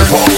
Earth.